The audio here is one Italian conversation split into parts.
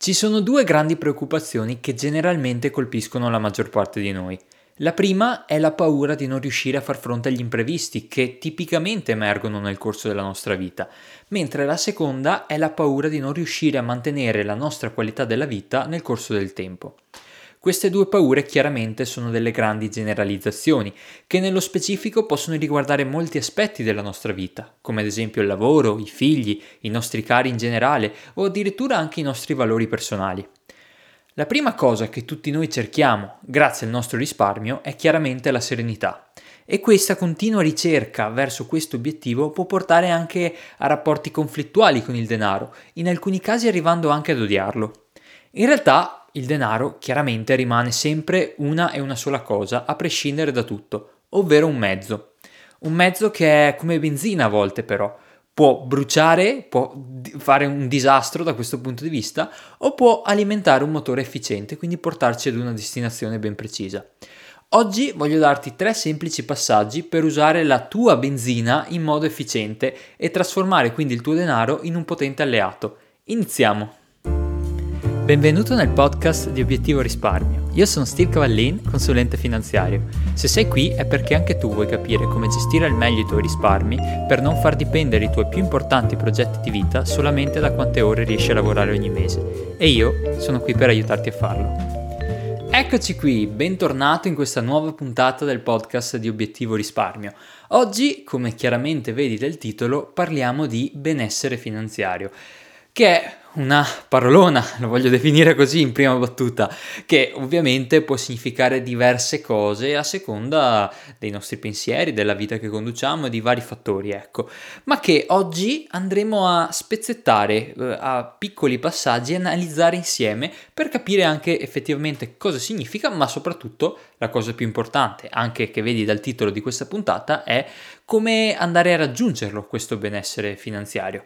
Ci sono due grandi preoccupazioni che generalmente colpiscono la maggior parte di noi. La prima è la paura di non riuscire a far fronte agli imprevisti che tipicamente emergono nel corso della nostra vita, mentre la seconda è la paura di non riuscire a mantenere la nostra qualità della vita nel corso del tempo. Queste due paure chiaramente sono delle grandi generalizzazioni, che nello specifico possono riguardare molti aspetti della nostra vita, come ad esempio il lavoro, i figli, i nostri cari in generale o addirittura anche i nostri valori personali. La prima cosa che tutti noi cerchiamo, grazie al nostro risparmio, è chiaramente la serenità. E questa continua ricerca verso questo obiettivo può portare anche a rapporti conflittuali con il denaro, in alcuni casi arrivando anche ad odiarlo. In realtà il denaro chiaramente rimane sempre una e una sola cosa, a prescindere da tutto, ovvero un mezzo. Un mezzo che è come benzina a volte però. Può bruciare, può fare un disastro da questo punto di vista, o può alimentare un motore efficiente, quindi portarci ad una destinazione ben precisa. Oggi voglio darti tre semplici passaggi per usare la tua benzina in modo efficiente e trasformare quindi il tuo denaro in un potente alleato. Iniziamo! Benvenuto nel podcast di Obiettivo Risparmio. Io sono Steve Cavallin, consulente finanziario. Se sei qui è perché anche tu vuoi capire come gestire al meglio i tuoi risparmi per non far dipendere i tuoi più importanti progetti di vita solamente da quante ore riesci a lavorare ogni mese. E io sono qui per aiutarti a farlo. Eccoci qui, bentornato in questa nuova puntata del podcast di Obiettivo Risparmio. Oggi, come chiaramente vedi dal titolo, parliamo di benessere finanziario, che è una parolona, lo voglio definire così in prima battuta, che ovviamente può significare diverse cose a seconda dei nostri pensieri, della vita che conduciamo e di vari fattori, ecco, ma che oggi andremo a spezzettare eh, a piccoli passaggi e analizzare insieme per capire anche effettivamente cosa significa, ma soprattutto la cosa più importante, anche che vedi dal titolo di questa puntata, è come andare a raggiungerlo questo benessere finanziario.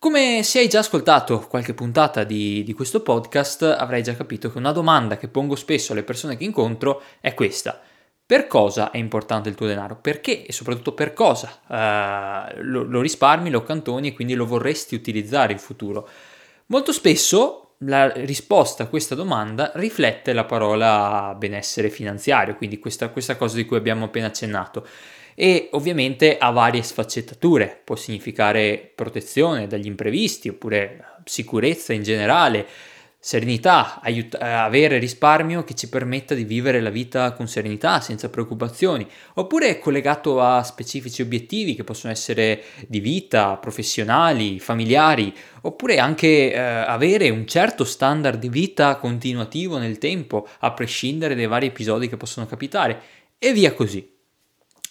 Come se hai già ascoltato qualche puntata di, di, questo podcast, avrai già capito che una domanda che pongo spesso alle persone che incontro è questa. Per cosa è importante il tuo denaro? Perché e soprattutto per cosa uh, lo, lo risparmi, lo cantoni e quindi lo vorresti utilizzare in futuro? Molto spesso la risposta a questa domanda riflette la parola benessere finanziario, quindi questa, questa cosa di cui abbiamo appena accennato e ovviamente ha varie sfaccettature, può significare protezione dagli imprevisti oppure sicurezza in generale, serenità, aiut- avere risparmio che ci permetta di vivere la vita con serenità, senza preoccupazioni, oppure è collegato a specifici obiettivi che possono essere di vita, professionali, familiari, oppure anche eh, avere un certo standard di vita continuativo nel tempo, a prescindere dai vari episodi che possono capitare, e via così.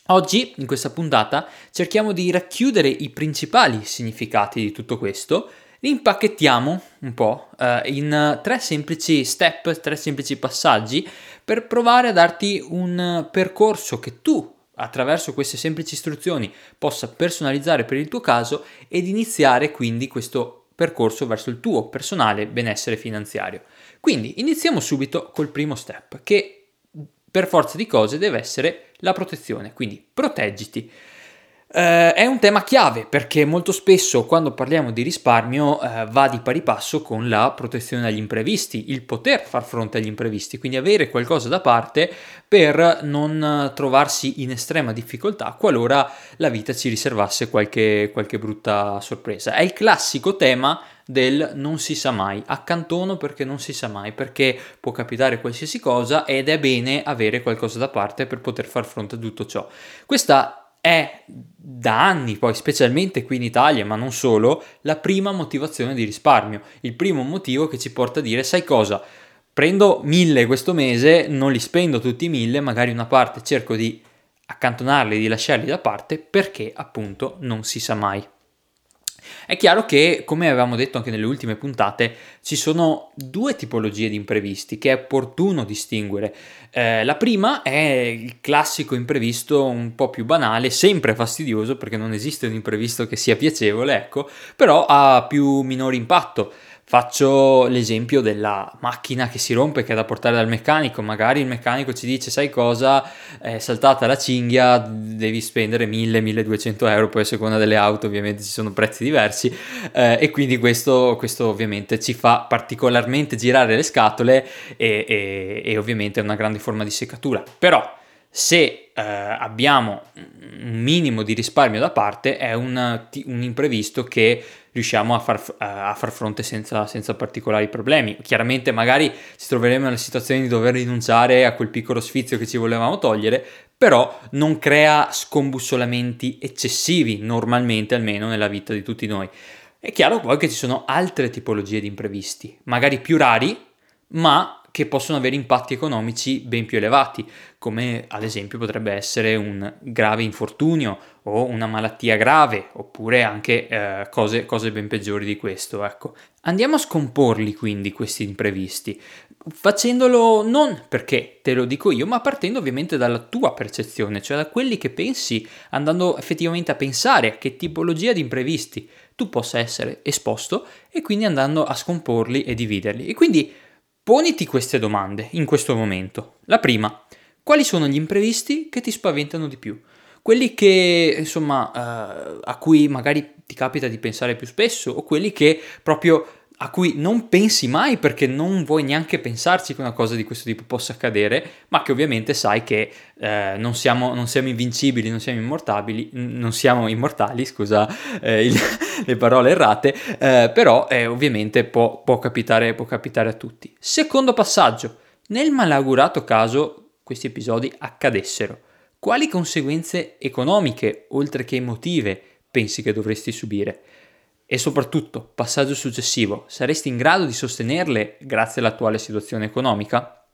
Oggi, in questa puntata, cerchiamo di racchiudere i principali significati di tutto questo, li impacchettiamo un po' eh, in tre semplici step, tre semplici passaggi, per provare a darti un percorso che tu, attraverso queste semplici istruzioni, possa personalizzare per il tuo caso ed iniziare quindi questo percorso verso il tuo personale benessere finanziario. Quindi iniziamo subito col primo step, che per forza di cose deve essere la protezione, quindi proteggiti. Uh, è un tema chiave perché molto spesso quando parliamo di risparmio uh, va di pari passo con la protezione dagli imprevisti, il poter far fronte agli imprevisti, quindi avere qualcosa da parte per non trovarsi in estrema difficoltà qualora la vita ci riservasse qualche, qualche brutta sorpresa. È il classico tema del non si sa mai, accantono perché non si sa mai, perché può capitare qualsiasi cosa ed è bene avere qualcosa da parte per poter far fronte a tutto ciò. Questa è da anni, poi specialmente qui in Italia, ma non solo, la prima motivazione di risparmio, il primo motivo che ci porta a dire sai cosa? Prendo mille questo mese, non li spendo tutti i mille, magari una parte cerco di accantonarli, di lasciarli da parte perché appunto non si sa mai. È chiaro che, come avevamo detto anche nelle ultime puntate, ci sono due tipologie di imprevisti che è opportuno distinguere. Eh, la prima è il classico imprevisto un po' più banale, sempre fastidioso perché non esiste un imprevisto che sia piacevole, ecco, però ha più minore impatto Faccio l'esempio della macchina che si rompe, che è da portare dal meccanico. Magari il meccanico ci dice: Sai cosa? È saltata la cinghia, devi spendere 1000-1200 euro. Poi, a seconda delle auto, ovviamente ci sono prezzi diversi. Eh, e quindi questo, questo, ovviamente ci fa particolarmente girare le scatole. E, e, e ovviamente è una grande forma di seccatura. Però, se eh, abbiamo un minimo di risparmio da parte, è un, un imprevisto che riusciamo a far, a far fronte senza, senza, particolari problemi. Chiaramente magari ci troveremo nella situazione di dover rinunciare a quel piccolo sfizio che ci volevamo togliere, però non crea scombussolamenti eccessivi, normalmente almeno nella vita di tutti noi. È chiaro poi che ci sono altre tipologie di imprevisti, magari più rari, ma che possono avere impatti economici ben più elevati, come ad esempio potrebbe essere un grave infortunio o una malattia grave, oppure anche eh, cose, cose, ben peggiori di questo. Ecco. Andiamo a scomporli quindi questi imprevisti, facendolo non perché te lo dico io, ma partendo ovviamente dalla tua percezione, cioè da quelli che pensi, andando effettivamente a pensare a che tipologia di imprevisti tu possa essere esposto e quindi andando a scomporli e dividerli. E quindi Poniti queste domande in questo momento. La prima, quali sono gli imprevisti che ti spaventano di più? Quelli che, insomma, eh, a cui magari ti capita di pensare più spesso o quelli che proprio a cui non pensi mai perché non vuoi neanche pensarci che una cosa di questo tipo possa accadere, ma che ovviamente sai che eh, non, siamo, non, siamo, invincibili, non siamo immortabili, non siamo immortali, scusa eh, il, le parole errate, eh, però eh, ovviamente può, può, capitare, può capitare a tutti. Secondo passaggio, nel malaugurato caso questi episodi accadessero, quali conseguenze economiche, oltre che emotive, pensi che dovresti subire? E soprattutto, passaggio successivo, saresti in grado di sostenerle grazie all'attuale situazione economica?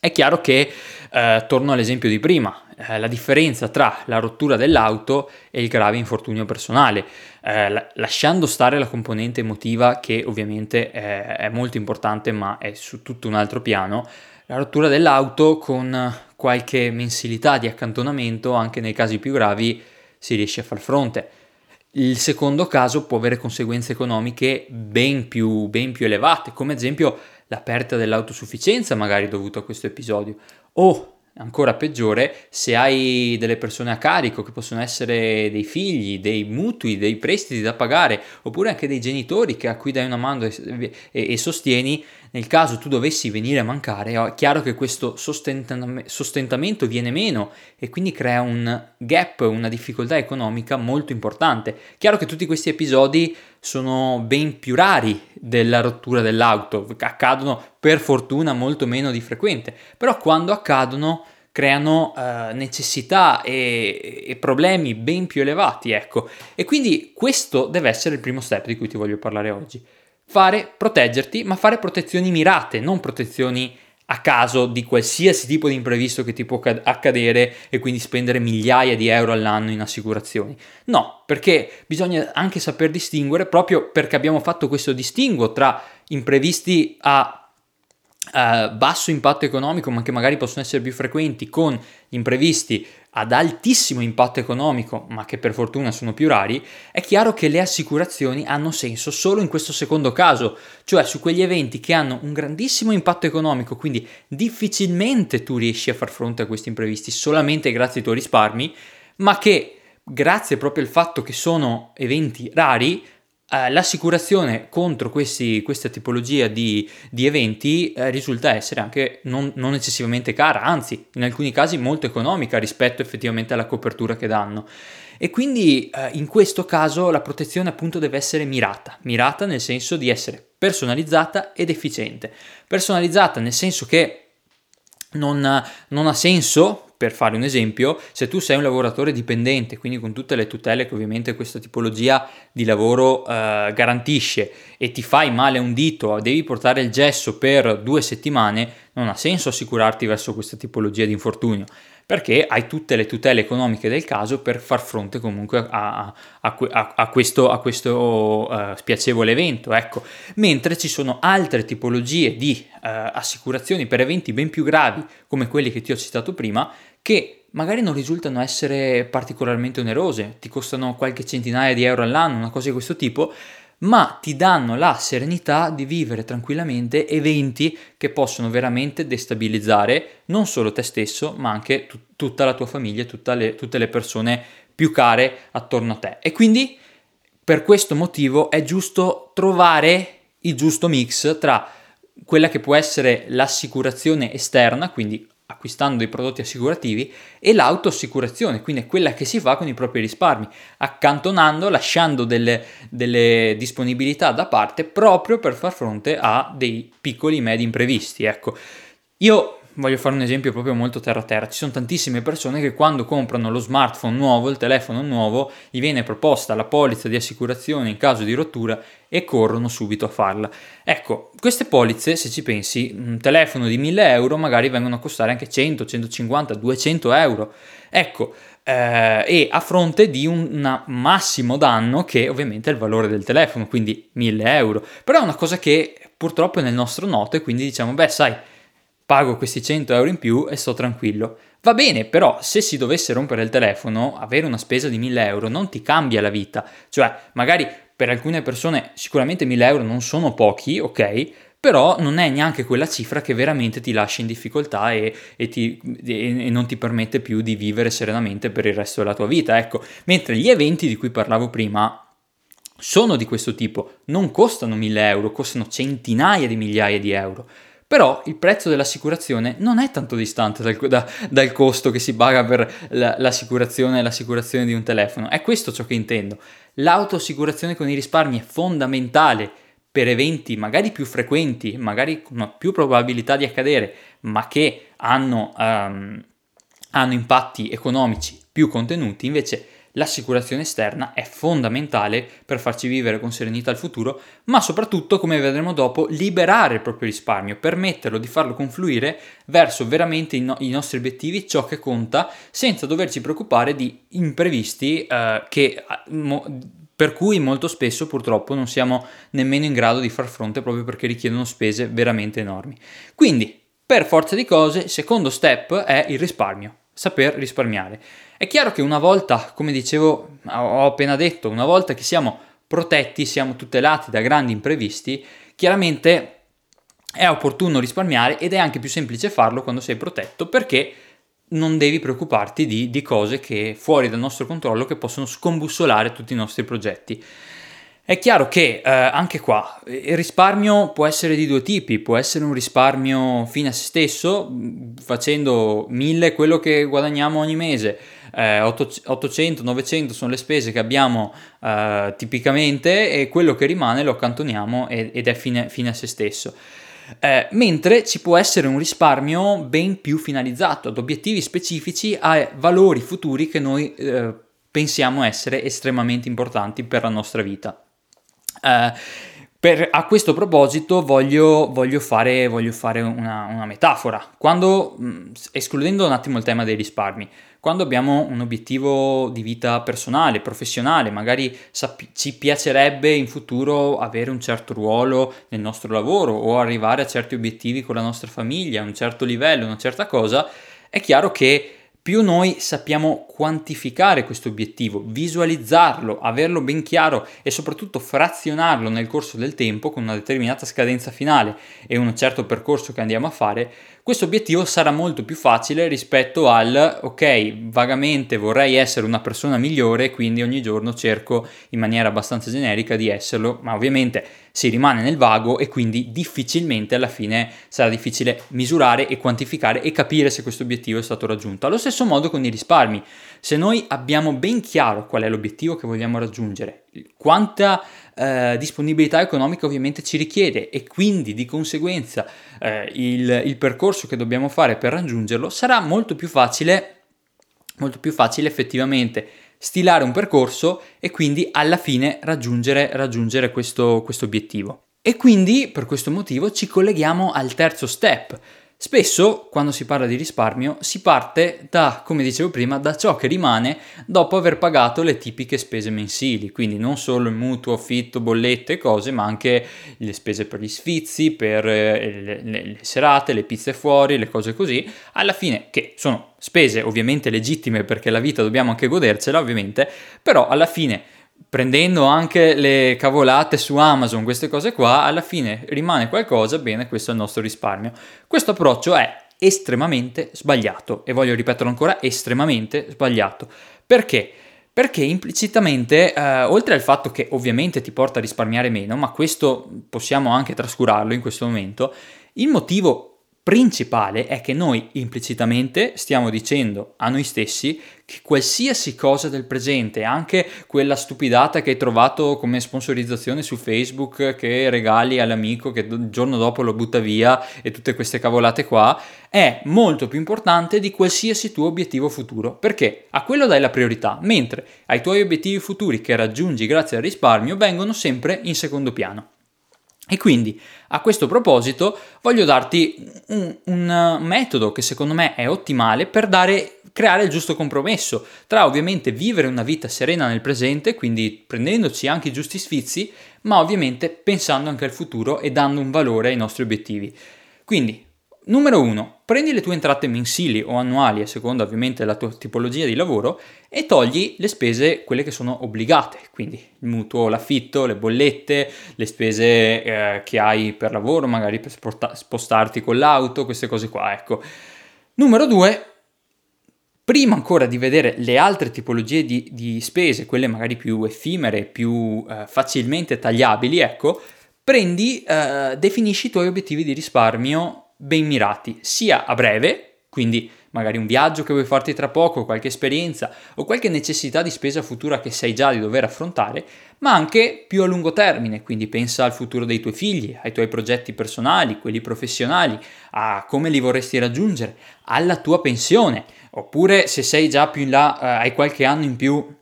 È chiaro che, eh, torno all'esempio di prima, eh, la differenza tra la rottura dell'auto e il grave infortunio personale, eh, la- lasciando stare la componente emotiva che ovviamente è, è molto importante ma è su tutto un altro piano, la rottura dell'auto con qualche mensilità di accantonamento, anche nei casi più gravi, si riesce a far fronte. Il secondo caso può avere conseguenze economiche ben più, ben più elevate, come ad esempio la perdita dell'autosufficienza magari dovuto a questo episodio, o ancora peggiore se hai delle persone a carico che possono essere dei figli, dei mutui, dei prestiti da pagare, oppure anche dei genitori a cui dai una mano e, e, e sostieni nel caso tu dovessi venire a mancare, è chiaro che questo sostentamento viene meno e quindi crea un gap, una difficoltà economica molto importante. Chiaro che tutti questi episodi sono ben più rari della rottura dell'auto, accadono per fortuna molto meno di frequente, però quando accadono creano uh, necessità e, e, problemi ben più elevati, ecco. E quindi questo deve essere il primo step di cui ti voglio parlare oggi fare, proteggerti, ma fare protezioni mirate, non protezioni a caso di qualsiasi tipo di imprevisto che ti può accadere e quindi spendere migliaia di euro all'anno in assicurazioni. No, perché bisogna anche saper distinguere, proprio perché abbiamo fatto questo distinguo tra imprevisti a Uh, basso impatto economico, ma che magari possono essere più frequenti, con gli imprevisti ad altissimo impatto economico, ma che per fortuna sono più rari, è chiaro che le assicurazioni hanno senso solo in questo secondo caso, cioè su quegli eventi che hanno un grandissimo impatto economico, quindi difficilmente tu riesci a far fronte a questi imprevisti solamente grazie ai tuoi risparmi, ma che grazie proprio al fatto che sono eventi rari, Uh, l'assicurazione contro questi, questa tipologia di, di eventi uh, risulta essere anche non, non, eccessivamente cara, anzi in alcuni casi molto economica rispetto effettivamente alla copertura che danno. E quindi uh, in questo caso la protezione appunto deve essere mirata, mirata nel senso di essere personalizzata ed efficiente. Personalizzata nel senso che non, non ha senso per fare un esempio, se tu sei un lavoratore dipendente, quindi con tutte le tutele che ovviamente questa tipologia di lavoro eh, garantisce e ti fai male un dito, devi portare il gesso per due settimane, non ha senso assicurarti verso questa tipologia di infortunio perché hai tutte le tutele economiche del caso per far fronte comunque a, a, a, a questo, questo uh, spiacevole evento. Ecco. Mentre ci sono altre tipologie di uh, assicurazioni per eventi ben più gravi, come quelli che ti ho citato prima, che magari non risultano essere particolarmente onerose, ti costano qualche centinaia di euro all'anno, una cosa di questo tipo, ma ti danno la serenità di vivere tranquillamente eventi che possono veramente destabilizzare non solo te stesso, ma anche t- tutta la tua famiglia, le, tutte le persone più care attorno a te. E quindi per questo motivo è giusto trovare il giusto mix tra quella che può essere l'assicurazione esterna, quindi acquistando dei prodotti assicurativi, e l'autoassicurazione, quindi è quella che si fa con i propri risparmi, accantonando, lasciando delle, delle disponibilità da parte proprio per far fronte a dei piccoli medi imprevisti. Ecco, io voglio fare un esempio proprio molto terra terra. Ci sono tantissime persone che quando comprano lo smartphone nuovo, il telefono nuovo, gli viene proposta la polizza di assicurazione in caso di rottura e corrono subito a farla. Ecco, queste polizze, se ci pensi, un telefono di 1000 euro magari vengono a costare anche 100, 150, 200 euro. Ecco, eh, e a fronte di un massimo danno che ovviamente è il valore del telefono, quindi 1000 euro. Però è una cosa che purtroppo è nel nostro noto e quindi diciamo, beh sai, pago questi 100 euro in più e sto tranquillo. Va bene, però se si dovesse rompere il telefono, avere una spesa di 1000 euro non ti cambia la vita. Cioè, magari per alcune persone sicuramente 1000 euro non sono pochi, ok? Però non è neanche quella cifra che veramente ti lascia in difficoltà e, e, ti, e, e non ti permette più di vivere serenamente per il resto della tua vita. Ecco, mentre gli eventi di cui parlavo prima sono di questo tipo, non costano 1000 euro, costano centinaia di migliaia di euro. Però il prezzo dell'assicurazione non è tanto distante dal, da, dal costo che si paga per la, l'assicurazione e l'assicurazione di un telefono. È questo ciò che intendo. L'autoassicurazione con i risparmi è fondamentale per eventi magari più frequenti, magari con più probabilità di accadere, ma che hanno, um, hanno impatti economici più contenuti, invece l'assicurazione esterna è fondamentale per farci vivere con serenità il futuro, ma soprattutto, come vedremo dopo, liberare il proprio risparmio, permetterlo di farlo confluire verso veramente i, no- i nostri obiettivi, ciò che conta, senza doverci preoccupare di imprevisti eh, che... Mo- per cui molto spesso purtroppo non siamo nemmeno in grado di far fronte proprio perché richiedono spese veramente enormi. Quindi, per forza di cose, il secondo step è il risparmio, saper risparmiare. È chiaro che una volta, come dicevo, ho appena detto, una volta che siamo protetti, siamo tutelati da grandi imprevisti, chiaramente è opportuno risparmiare ed è anche più semplice farlo quando sei protetto perché non devi preoccuparti di, di cose che fuori dal nostro controllo che possono scombussolare tutti i nostri progetti. È chiaro che eh, anche qua il risparmio può essere di due tipi, può essere un risparmio fine a se stesso, facendo mille quello che guadagniamo ogni mese, eh, 800, 900 sono le spese che abbiamo eh, tipicamente e quello che rimane lo accantoniamo ed è fine, fine a se stesso. Eh, mentre ci può essere un risparmio ben più finalizzato ad obiettivi specifici, a valori futuri che noi eh, pensiamo essere estremamente importanti per la nostra vita. Eh, per, a questo proposito voglio, voglio fare, voglio fare una, una, metafora. Quando, mh, escludendo un attimo il tema dei risparmi, quando abbiamo un obiettivo di vita personale, professionale, magari sapi- ci piacerebbe in futuro avere un certo ruolo nel nostro lavoro o arrivare a certi obiettivi con la nostra famiglia, un certo livello, una certa cosa, è chiaro che più noi sappiamo quantificare questo obiettivo, visualizzarlo, averlo ben chiaro e soprattutto frazionarlo nel corso del tempo con una determinata scadenza finale e un certo percorso che andiamo a fare, questo obiettivo sarà molto più facile rispetto al ok, vagamente vorrei essere una persona migliore, quindi ogni giorno cerco in maniera abbastanza generica di esserlo, ma ovviamente si rimane nel vago e quindi difficilmente alla fine sarà difficile misurare e quantificare e capire se questo obiettivo è stato raggiunto. Allo stesso modo con i risparmi, se noi abbiamo ben chiaro qual è l'obiettivo che vogliamo raggiungere, quanta eh, disponibilità economica ovviamente ci richiede e quindi di conseguenza eh, il, il percorso che dobbiamo fare per raggiungerlo sarà molto più facile, molto più facile effettivamente stilare un percorso e quindi alla fine raggiungere, raggiungere questo, questo obiettivo. E quindi per questo motivo ci colleghiamo al terzo step, Spesso, quando si parla di risparmio, si parte da, come dicevo prima, da ciò che rimane dopo aver pagato le tipiche spese mensili, quindi non solo il mutuo, affitto, bollette e cose, ma anche le spese per gli sfizi, per eh, le, le, le serate, le pizze fuori, le cose così, alla fine che sono spese ovviamente legittime perché la vita dobbiamo anche godercela, ovviamente, però alla fine prendendo anche le cavolate su Amazon, queste cose qua, alla fine rimane qualcosa, bene, questo è il nostro risparmio. Questo approccio è estremamente sbagliato e voglio ripeterlo ancora, estremamente sbagliato. Perché? Perché implicitamente, eh, oltre al fatto che ovviamente ti porta a risparmiare meno, ma questo possiamo anche trascurarlo in questo momento, il motivo principale è che noi implicitamente stiamo dicendo a noi stessi che qualsiasi cosa del presente, anche quella stupidata che hai trovato come sponsorizzazione su Facebook che regali all'amico che il giorno dopo lo butta via e tutte queste cavolate qua, è molto più importante di qualsiasi tuo obiettivo futuro, perché a quello dai la priorità, mentre ai tuoi obiettivi futuri che raggiungi grazie al risparmio vengono sempre in secondo piano. E quindi a questo proposito voglio darti un, un, metodo che secondo me è ottimale per dare, creare il giusto compromesso tra ovviamente vivere una vita serena nel presente, quindi prendendoci anche i giusti sfizi, ma ovviamente pensando anche al futuro e dando un valore ai nostri obiettivi. Quindi Numero 1. Prendi le tue entrate mensili o annuali, a seconda ovviamente della tua tipologia di lavoro, e togli le spese, quelle che sono obbligate, quindi il mutuo, l'affitto, le bollette, le spese eh, che hai per lavoro, magari per spostarti con l'auto, queste cose qua, ecco. Numero 2. Prima ancora di vedere le altre tipologie di, di spese, quelle magari più effimere, più eh, facilmente tagliabili, ecco, prendi, eh, definisci i tuoi obiettivi di risparmio ben mirati, sia a breve, quindi magari un viaggio che vuoi farti tra poco, qualche esperienza o qualche necessità di spesa futura che sai già di dover affrontare, ma anche più a lungo termine, quindi pensa al futuro dei tuoi figli, ai tuoi progetti personali, quelli professionali, a come li vorresti raggiungere, alla tua pensione, oppure se sei già più in là, eh, hai qualche anno in più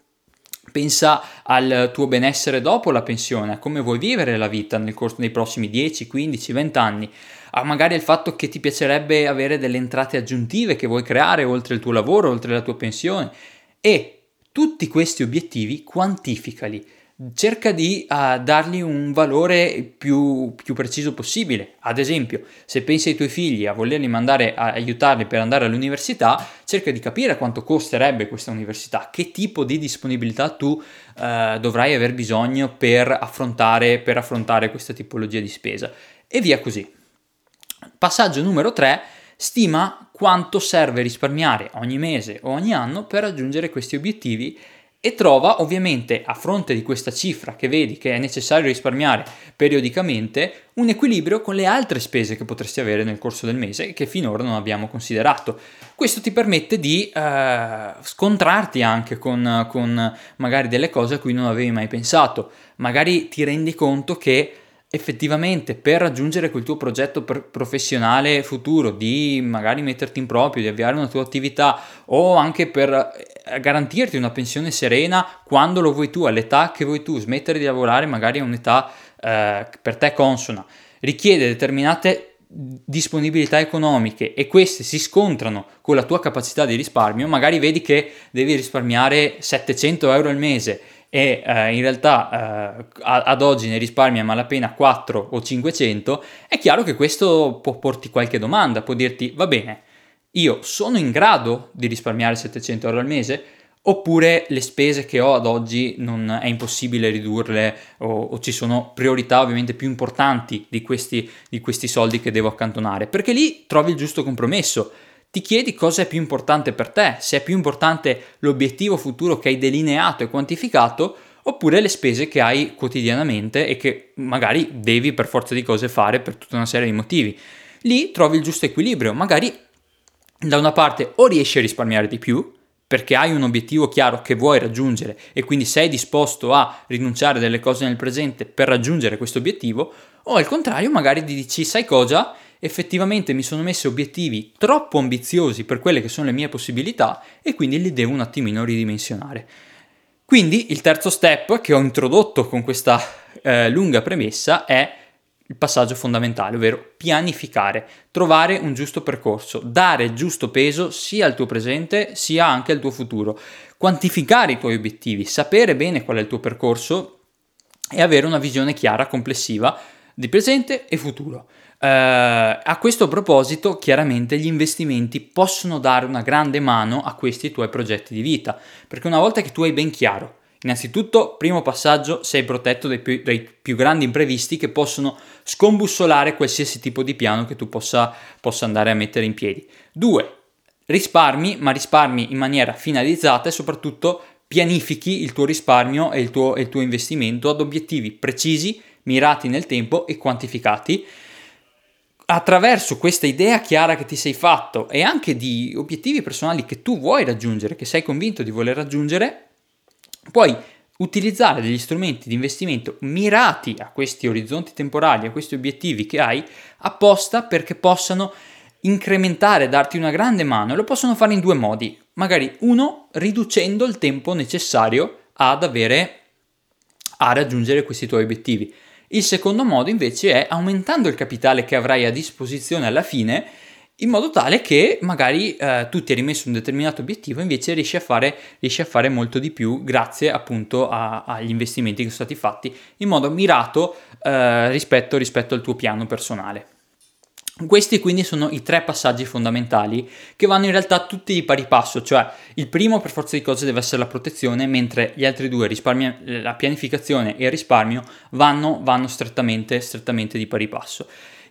pensa al tuo benessere dopo la pensione, a come vuoi vivere la vita nel corso dei prossimi 10, 15, 20 anni a magari il fatto che ti piacerebbe avere delle entrate aggiuntive che vuoi creare oltre il tuo lavoro, oltre la tua pensione e tutti questi obiettivi quantificali. Cerca di uh, dargli un valore più, più, preciso possibile. Ad esempio, se pensi ai tuoi figli a volerli mandare a aiutarli per andare all'università, cerca di capire quanto costerebbe questa università, che tipo di disponibilità tu uh, dovrai aver bisogno per affrontare, per affrontare questa tipologia di spesa e via così. Passaggio numero 3. Stima quanto serve risparmiare ogni mese o ogni anno per raggiungere questi obiettivi e trova ovviamente a fronte di questa cifra che vedi che è necessario risparmiare periodicamente un equilibrio con le altre spese che potresti avere nel corso del mese che finora non abbiamo considerato. Questo ti permette di eh, scontrarti anche con, con magari delle cose a cui non avevi mai pensato, magari ti rendi conto che effettivamente per raggiungere quel tuo progetto professionale futuro, di magari metterti in proprio, di avviare una tua attività o anche per eh, garantirti una pensione serena quando lo vuoi tu, all'età che vuoi tu, smettere di lavorare magari a un'età eh, per te consona, richiede determinate disponibilità economiche e queste si scontrano con la tua capacità di risparmio, magari vedi che devi risparmiare 700 euro al mese e eh, in realtà eh, ad oggi ne risparmia malapena 4 o 500, è chiaro che questo può porti qualche domanda, può dirti va bene, io sono in grado di risparmiare 700 euro al mese? Oppure le spese che ho ad oggi non è impossibile ridurle o, o ci sono priorità ovviamente più importanti di questi, di questi soldi che devo accantonare? Perché lì trovi il giusto compromesso ti chiedi cosa è più importante per te, se è più importante l'obiettivo futuro che hai delineato e quantificato oppure le spese che hai quotidianamente e che magari devi per forza di cose fare per tutta una serie di motivi. Lì trovi il giusto equilibrio, magari da una parte o riesci a risparmiare di più, perché hai un obiettivo chiaro che vuoi raggiungere e quindi sei disposto a rinunciare delle cose nel presente per raggiungere questo obiettivo, o al contrario magari ti dici sai cosa? Effettivamente mi sono messo obiettivi troppo ambiziosi per quelle che sono le mie possibilità e quindi li devo un attimino ridimensionare. Quindi il terzo step che ho introdotto con questa eh, lunga premessa è il passaggio fondamentale, ovvero pianificare, trovare un giusto percorso, dare giusto peso sia al tuo presente sia anche al tuo futuro, quantificare i tuoi obiettivi, sapere bene qual è il tuo percorso e avere una visione chiara, complessiva di presente e futuro. Uh, a questo proposito, chiaramente gli investimenti possono dare una grande mano a questi tuoi progetti di vita, perché una volta che tu hai ben chiaro Innanzitutto, primo passaggio, sei protetto dai più, dai più, grandi imprevisti che possono scombussolare qualsiasi tipo di piano che tu possa, possa andare a mettere in piedi. Due, risparmi, ma risparmi in maniera finalizzata e soprattutto pianifichi il tuo risparmio e il tuo, e il tuo investimento ad obiettivi precisi, mirati nel tempo e quantificati attraverso questa idea chiara che ti sei fatto e anche di obiettivi personali che tu vuoi raggiungere, che sei convinto di voler raggiungere, puoi utilizzare degli strumenti di investimento mirati a questi orizzonti temporali, a questi obiettivi che hai, apposta perché possano incrementare, darti una grande mano e lo possono fare in due modi. Magari uno, riducendo il tempo necessario ad avere a raggiungere questi tuoi obiettivi. Il secondo modo invece è aumentando il capitale che avrai a disposizione alla fine in modo tale che magari eh, tu ti hai rimesso un determinato obiettivo e invece riesci a, fare, riesci a fare molto di più grazie appunto a, agli investimenti che sono stati fatti in modo mirato eh, rispetto, rispetto al tuo piano personale. Questi quindi sono i tre passaggi fondamentali che vanno in realtà tutti di pari passo, cioè il primo per forza di cose deve essere la protezione, mentre gli altri due, la pianificazione e il risparmio, vanno, vanno strettamente, strettamente di pari passo.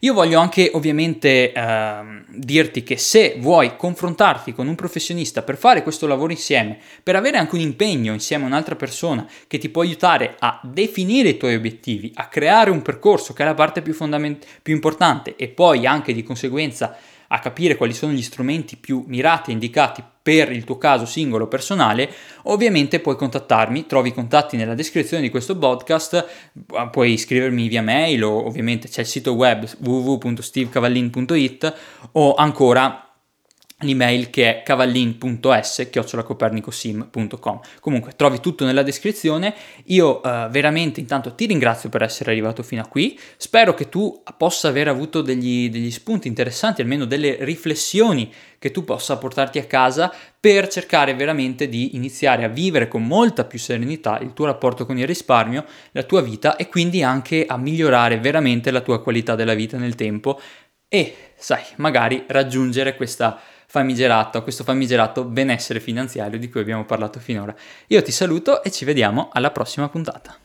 Io voglio anche ovviamente eh, dirti che se vuoi confrontarti con un professionista per fare questo lavoro insieme, per avere anche un impegno insieme a un'altra persona che ti può aiutare a definire i tuoi obiettivi, a creare un percorso che è la parte più, fondament- più importante e poi anche di conseguenza a capire quali sono gli strumenti più mirati e indicati per il tuo caso singolo personale, ovviamente puoi contattarmi, trovi i contatti nella descrizione di questo podcast, puoi iscrivermi via mail o ovviamente c'è il sito web www.stevecavallin.it o ancora l'email che è cavallin.s-copernicosim.com comunque trovi tutto nella descrizione. Io uh, veramente intanto ti ringrazio per essere arrivato fino a qui. Spero che tu possa aver avuto degli, degli spunti interessanti almeno delle riflessioni che tu possa portarti a casa per cercare veramente di iniziare a vivere con molta più serenità il tuo rapporto con il risparmio la tua vita e quindi anche a migliorare veramente la tua qualità della vita nel tempo e sai magari raggiungere questa famigerato, questo famigerato benessere finanziario di cui abbiamo parlato finora. Io ti saluto e ci vediamo alla prossima puntata.